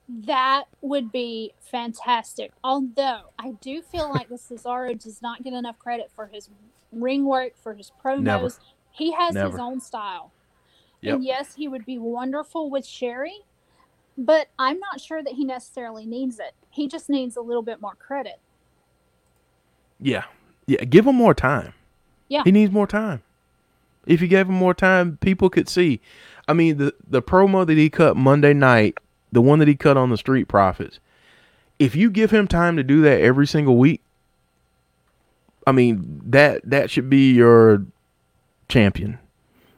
That would be fantastic. Although I do feel like the Cesaro does not get enough credit for his ring work, for his promos. Never. He has his own style. Yep. And yes, he would be wonderful with Sherri, but I'm not sure that he necessarily needs it. He just needs a little bit more credit. Yeah. Yeah, give him more time. Yeah. He needs more time. If you gave him more time, people could see. I mean, the the promo that he cut Monday night, the one that he cut on the Street Profits. If you give him time to do that every single week, I mean, that that should be your champion.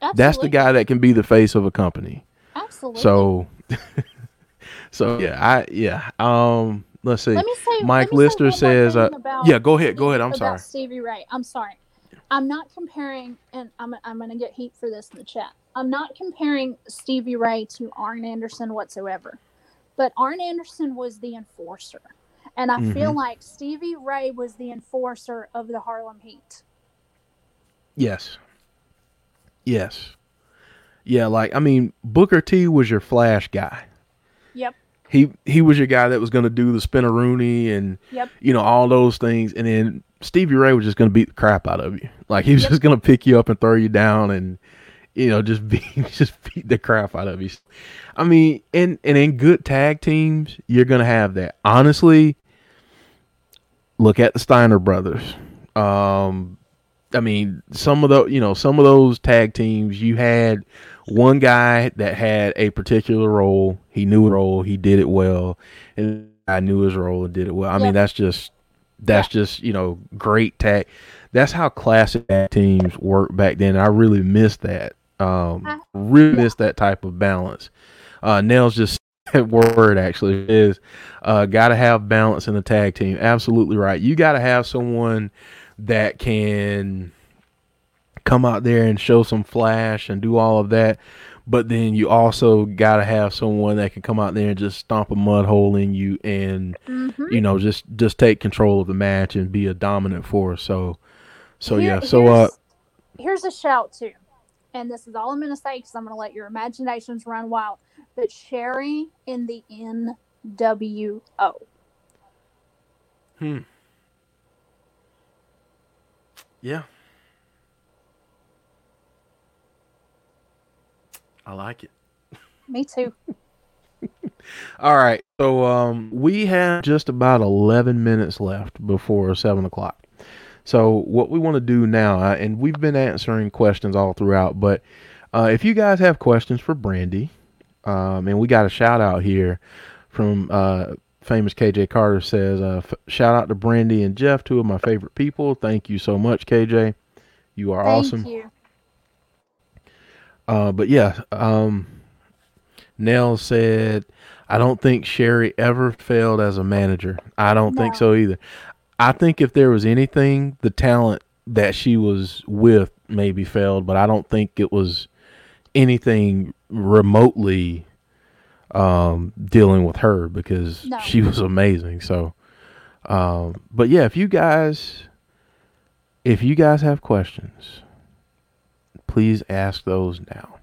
Absolutely. That's the guy that can be the face of a company. Absolutely. So <laughs> So yeah, I yeah. Um let's see. let me say, Mike me say Lister one says, uh, about- yeah, go ahead, go ahead. I'm sorry. Stevie Ray. I'm sorry. I'm not comparing, and I'm, I'm going to get heat for this in the chat. I'm not comparing Stevie Ray to Arn Anderson whatsoever. But Arn Anderson was the enforcer. And I feel Mm-hmm. like Stevie Ray was the enforcer of the Harlem Heat. Yes. Yes. Yeah, like I mean, Booker T was your flash guy. Yep. He he was your guy that was going to do the spinaroonie and Yep. you know all those things, and then Stevie Ray was just going to beat the crap out of you. Like he was Yep. just going to pick you up and throw you down, and you know just <laughs> beat just beat the crap out of you. I mean, and and in good tag teams, you're going to have that. Honestly, look at the Steiner brothers. Um, I mean, some of the you know some of those tag teams you had one guy that had a particular role. He knew his role. He did it well, and I knew his role and did it well. I Yeah. mean, that's just that's just you know great tag. That's how classic tag teams work back then. I really miss that. Um, really miss that type of balance. Uh, Nels just <laughs> word actually is uh, got to have balance in the tag team. Absolutely right. You got to have someone that can come out there and show some flash and do all of that. But then you also got to have someone that can come out there and just stomp a mud hole in you and Mhm. you know just just take control of the match and be a dominant force. So so Here- yeah. So uh here's- here's a shout too, and this is all I'm going to say because I'm going to let your imaginations run wild. But Sherri in the NWO. Yeah. I like it. Me too. <laughs> All right. So um, we have just about 11 minutes left before 7 o'clock. So what we want to do now, uh, and we've been answering questions all throughout, but uh, if you guys have questions for Brandy, um, and we got a shout out here from uh, famous KJ Carter says, uh, f- "Shout out to Brandy and Jeff, two of my favorite people. Thank you so much, KJ. You are Thank awesome." you. Uh, but yeah, um, Nell said, I don't think Sherri ever failed as a manager. I don't think so either. I think if there was anything, the talent that she was with maybe failed, but I don't think it was anything remotely um, dealing with her because No. she was amazing. So, um, but yeah, if you guys, if you guys have questions, please ask those now.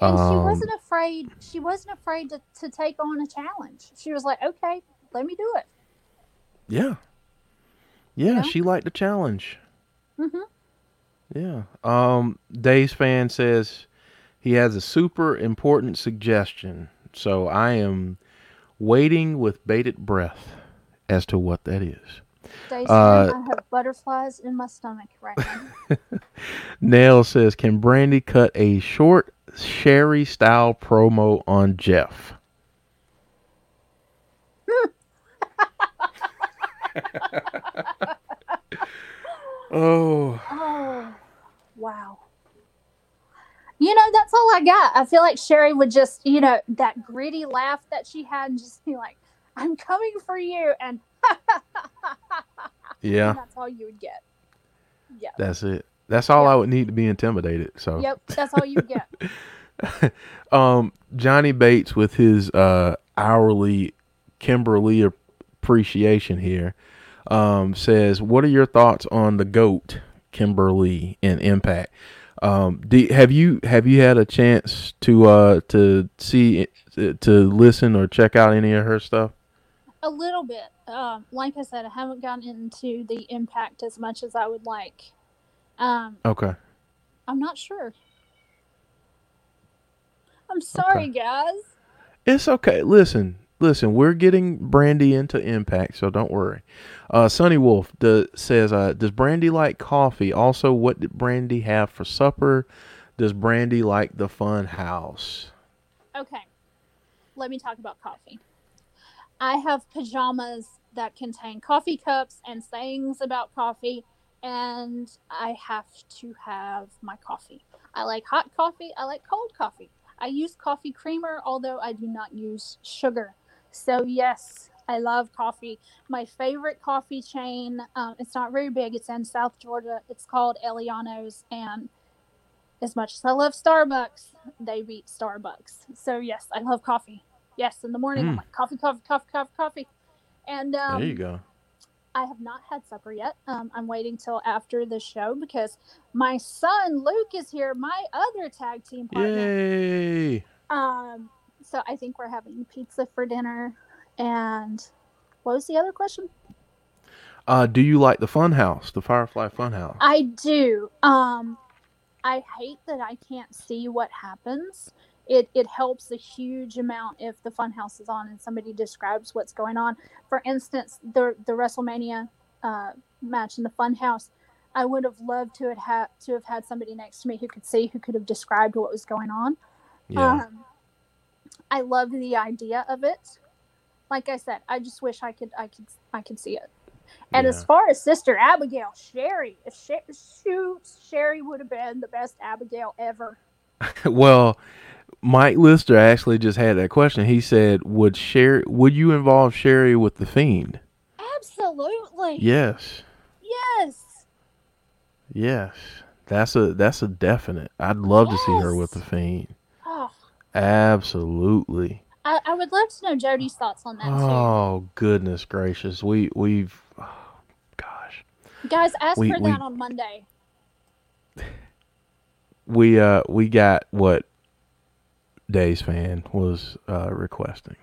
And she Um, wasn't afraid. She wasn't afraid to, to take on a challenge. She was like, "Okay, let me do it." Yeah. Yeah, she liked the challenge. hmm Yeah. Um Days fan says he has a super important suggestion. So I am waiting with bated breath as to what that is. Days Uh, I have butterflies in my stomach right now. <laughs> Nail says, Can Brandy cut a short Sherri style promo on Jeff? <laughs> oh. oh, wow. You know, that's all I got. I feel like Sherri would just, you know, that gritty laugh that she had, and just be like, "I'm coming for you," and <laughs> Yeah, and that's all you would get. Yeah. that's it. That's all I would need to be intimidated. So Yep. That's all you get. <laughs> um Johnny Bates with his uh hourly Kimber Lee appreciation here um says what are your thoughts on the goat Kimber Lee and Impact um do, have you have you had a chance to uh to see to, to listen or check out any of her stuff A little bit. Um, like I said, I haven't gotten into the impact as much as I would like. Um, okay I'm not sure. I'm sorry, guys. It's okay. Listen, listen. We're getting Brandy into Impact, so don't worry. Uh, Sunny Wolf says, uh, "Does Brandy like coffee? Also, what did Brandy have for supper? Does Brandy like the Fun House? Okay, let me talk about coffee. I have pajamas that contain coffee cups and sayings about coffee, and I have to have my coffee. I like hot coffee, I like cold coffee. I use coffee creamer, although I do not use sugar. So, yes, I love coffee. My favorite coffee chain, um, it's not very big, it's in South Georgia. It's called Elliano's, and as much as I love Starbucks, they beat Starbucks. So yes, I love coffee. Yes, in the morning I'm Mm. like coffee, coffee, coffee, coffee, coffee. And um, there you go. I have not had supper yet. Um, I'm waiting till after the show because my son Luke is here, my other tag team partner. Yay! Um, so I think we're having pizza for dinner. And what was the other question? Uh, do you like the Fun House, the Firefly Fun House? I do. Um, I hate that I can't see what happens. It it helps a huge amount if the funhouse is on and somebody describes what's going on. For instance, the the WrestleMania uh, match in the funhouse, I would have loved to have had to have had somebody next to me who could see, who could have described what was going on. yeah. Um, I love the idea of it. Like I said, I just wish I could I could I could see it. And as far as Sister Abigail, Sherri, if shoot, Sherri would have been the best Abigail ever. <laughs> well, Mike Lister actually just had that question. He said, "Would Sherri? Would you involve Sherri with the Fiend?" Absolutely. Yes. Yes. Yes, that's a that's a definite. I'd love to see her with the Fiend. Oh, Absolutely. I, I would love to know Jody's thoughts on that Oh goodness gracious, we we've oh, gosh. Guys, ask we- her we- that on Monday. <sighs> we uh we got what Days fan was uh requesting.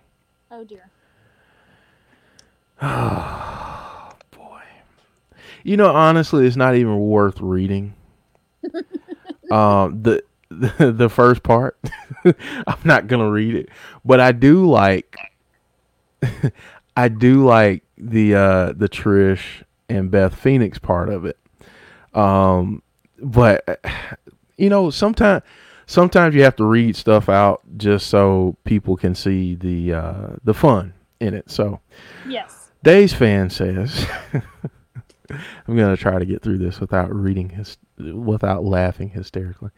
Oh dear. Oh <sighs> boy, you know honestly, it's not even worth reading. um <laughs> the the, <laughs> the first part <laughs> i'm not gonna read it but i do like <laughs> i do like the uh the trish and beth phoenix part of it um but <sighs> you know sometimes sometimes you have to read stuff out just so people can see the uh the fun in it. So Yes. Days fan says, <laughs> I'm gonna try to get through this without reading his, without laughing hysterically.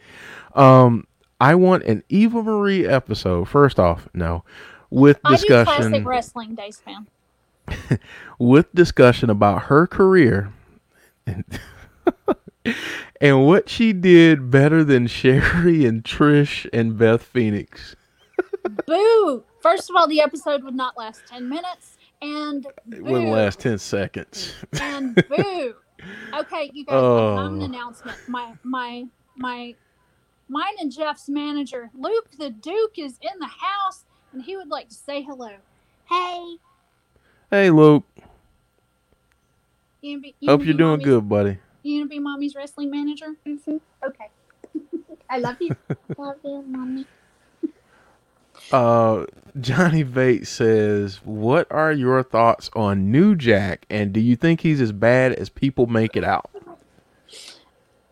Um, I want an Eva Marie episode. First off, no, with discussion. I do classic wrestling days fan. <laughs> with discussion about her career and, <laughs> and what she did better than Sherri and Trish and Beth Phoenix. Boo! First of all, the episode would not last ten minutes, and It boo, wouldn't last ten seconds. and <laughs> boo. Okay, you guys, I'm, I'm an Oh. announcement. My my my mine and Jeff's manager, Luke the Duke, is in the house, and he would like to say hello. Hey, hey, Luke. you be, you Hope you're doing mommy's- good, buddy. You gonna be mommy's wrestling manager? Mm-hmm. Okay. <laughs> I love you. <laughs> love you, mommy. Uh, Johnny Bates says, "What are your thoughts on New Jack, and do you think he's as bad as people make it out?"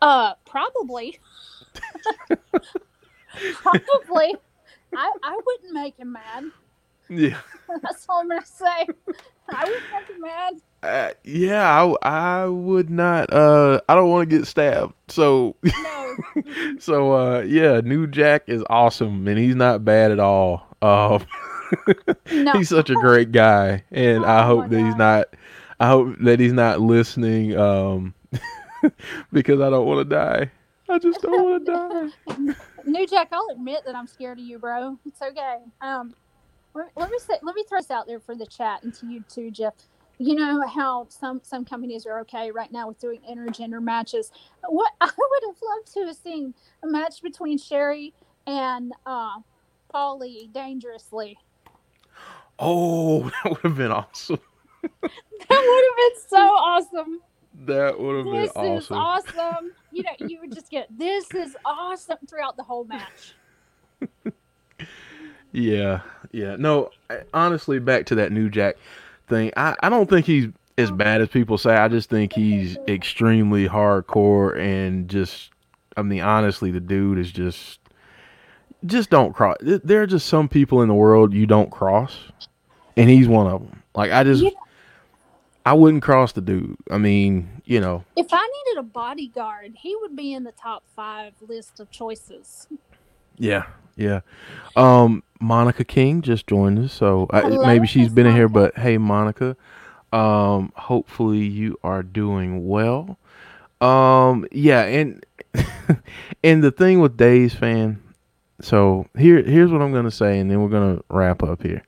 Uh, probably. probably. I I wouldn't make him mad. Yeah, <laughs> That's all I'm gonna say. I wouldn't make him mad. Uh, yeah, I, I would not. Uh, I don't want to get stabbed, so No. <laughs> so uh, yeah, New Jack is awesome, and he's not bad at all. Uh, <laughs> No. he's such a great guy, and I Oh hope my that he's not. I hope that he's not listening, um, <laughs> because I don't want to die. I just don't want to die. New Jack, I'll admit that I'm scared of you, bro. It's okay. Um, let, let me say, let me throw this out there for the chat and to you too, Jeff. You know how some some companies are okay right now with doing intergender matches. What <laughs> I would have loved to have seen a match between Sherri and uh, Paulie dangerously. Oh, <laughs> that would have been awesome. <laughs> That would have been so awesome. That would have been This is awesome. awesome. You know, you would just get this is awesome throughout the whole match. Yeah, yeah. No, I- honestly, back to that New Jack thing. I, I don't think he's as bad as people say. I just think he's extremely hardcore and just. I mean, honestly, the dude is just. Just don't cross. There are just some people in the world you don't cross, and he's one of them. Like I just, Yeah. I wouldn't cross the dude. I mean, you know, If I needed a bodyguard, he would be in the top five list of choices. Yeah, yeah. Um, Monica King just joined us, so I, maybe she's been in here. But hey, Monica, um, hopefully you are doing well. Um, yeah, and <laughs> and the thing with Days fan, so here here's what I'm gonna say, and then we're gonna wrap up here.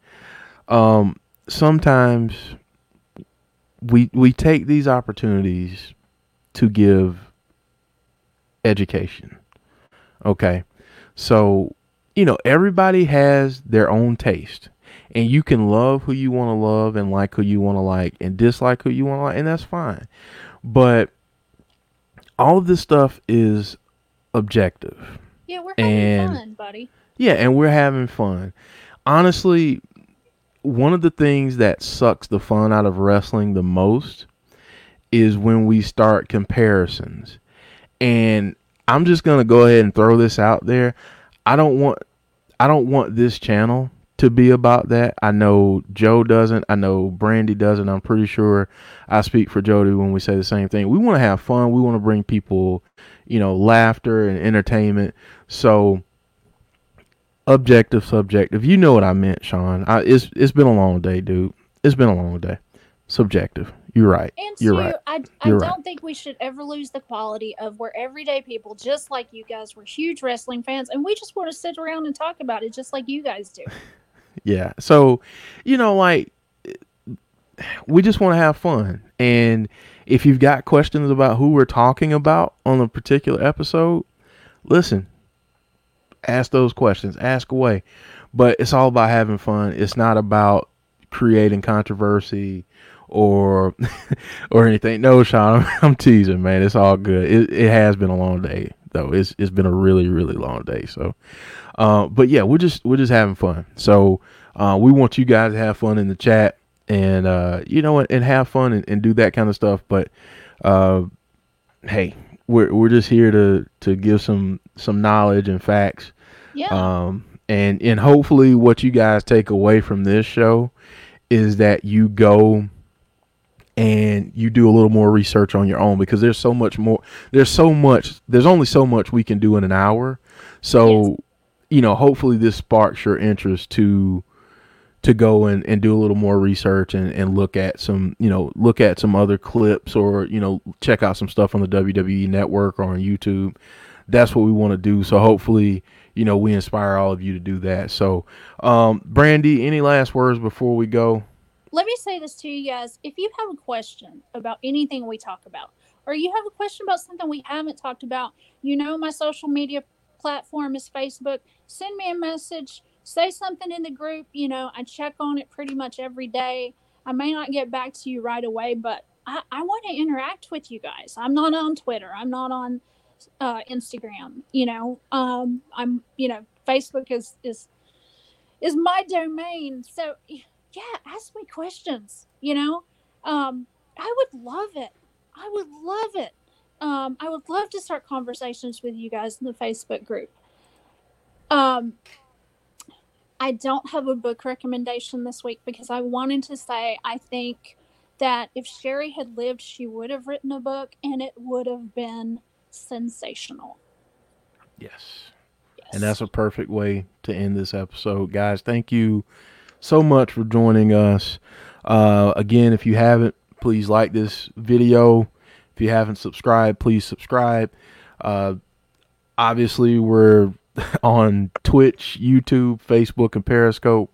Um, sometimes we we take these opportunities to give education. Okay. So, you know, everybody has their own taste. And you can love who you want to love and like who you want to like and dislike who you want to like, and that's fine. But all of this stuff is objective. Yeah, we're having And- fun, buddy. Yeah, and we're having fun. Honestly, one of the things that sucks the fun out of wrestling the most is when we start comparisons. And I'm just going to go ahead and throw this out there. I don't want I don't want this channel to be about that. I know Joe doesn't. I know Brandy doesn't. I'm pretty sure I speak for Jody when we say the same thing. We want to have fun. We want to bring people, you know, laughter and entertainment. So objective, subjective. You know what I meant, Sean. I, it's it's been a long day, dude. It's been a long day. Subjective. You're right. And You're two, right. I, I You're don't right. think we should ever lose the quality of where everyday people, just like you guys, were huge wrestling fans, and we just want to sit around and talk about it, just like you guys do. <laughs> Yeah. So, you know, like we just want to have fun. And if you've got questions about who we're talking about on a particular episode, listen. Ask those questions. Ask away. But it's all about having fun. It's not about creating controversy or <laughs> or anything. No, Sean, I'm, <laughs> I'm teasing, man. It's all good. It, it has been a long day though. It's it's been a really really long day. So, uh, but yeah, we're just we're just having fun. So uh, we want you guys to have fun in the chat and uh, you know and, and have fun and, and do that kind of stuff. But uh, hey, we're we're just here to to give some some knowledge and facts. Yeah. Um, and and hopefully what you guys take away from this show is that you go and you do a little more research on your own because there's so much more there's so much there's only so much we can do in an hour. So Yes. you know hopefully this sparks your interest to to go and, and do a little more research and, and look at some you know look at some other clips or you know check out some stuff on the WWE network or on YouTube. That's what we want to do. So hopefully you know we inspire all of you to do that. So um Brandy any last words before we go let me say this to you guys. If you have a question about anything we talk about, or you have a question about something we haven't talked about, you know my social media platform is Facebook. Send me a message, say something in the group. You know, I check on it pretty much every day. I may not get back to you right away, but I, I want to interact with you guys. I'm not on Twitter. I'm not on uh, Instagram. You know, um, I'm. You know, Facebook is is is my domain. So yeah, ask me questions. You know, um, I would love it. I would love it. Um, I would love to start conversations with you guys in the Facebook group. Um, I don't have a book recommendation this week because I wanted to say I think that if Sherri had lived, she would have written a book and it would have been sensational. yes Yes. And that's a perfect way to end this episode. Guys, thank you so much for joining us. Uh, again, if you haven't, please like this video. If you haven't subscribed, please subscribe. Uh, obviously, we're <laughs> on Twitch, YouTube, Facebook, and Periscope.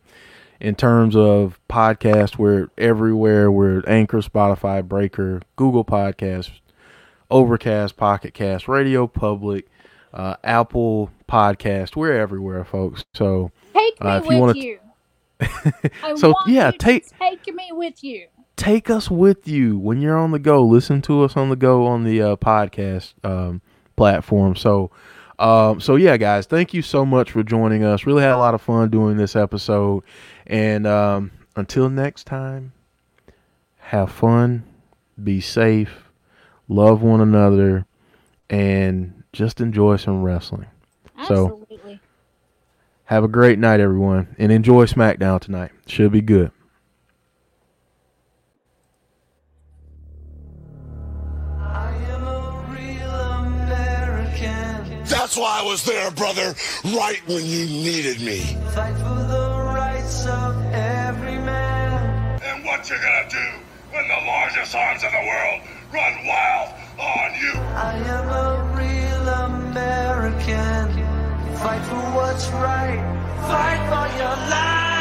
In terms of podcast, we're everywhere. We're Anchor, Spotify, Breaker, Google Podcasts, Overcast, Pocket Cast, Radio Public, uh, Apple Podcast. We're everywhere, folks. So take me uh, if you you. I <laughs> So, yeah, take- take me with you. take us with you when you're on the go. Listen to us on the go on the uh, podcast um, platform. So, um, so yeah, guys, thank you so much for joining us. Really had a lot of fun doing this episode. And um, until next time, have fun, be safe, love one another, and just enjoy some wrestling. So- Absolutely. Have a great night, everyone, and enjoy SmackDown tonight. Should be good. I am a real American. That's why I was there, brother, right when you needed me. Fight for the rights of every man. And what you gonna do when the largest arms in the world run wild on you? I am a real American. Fight for what's right. Fight for your life.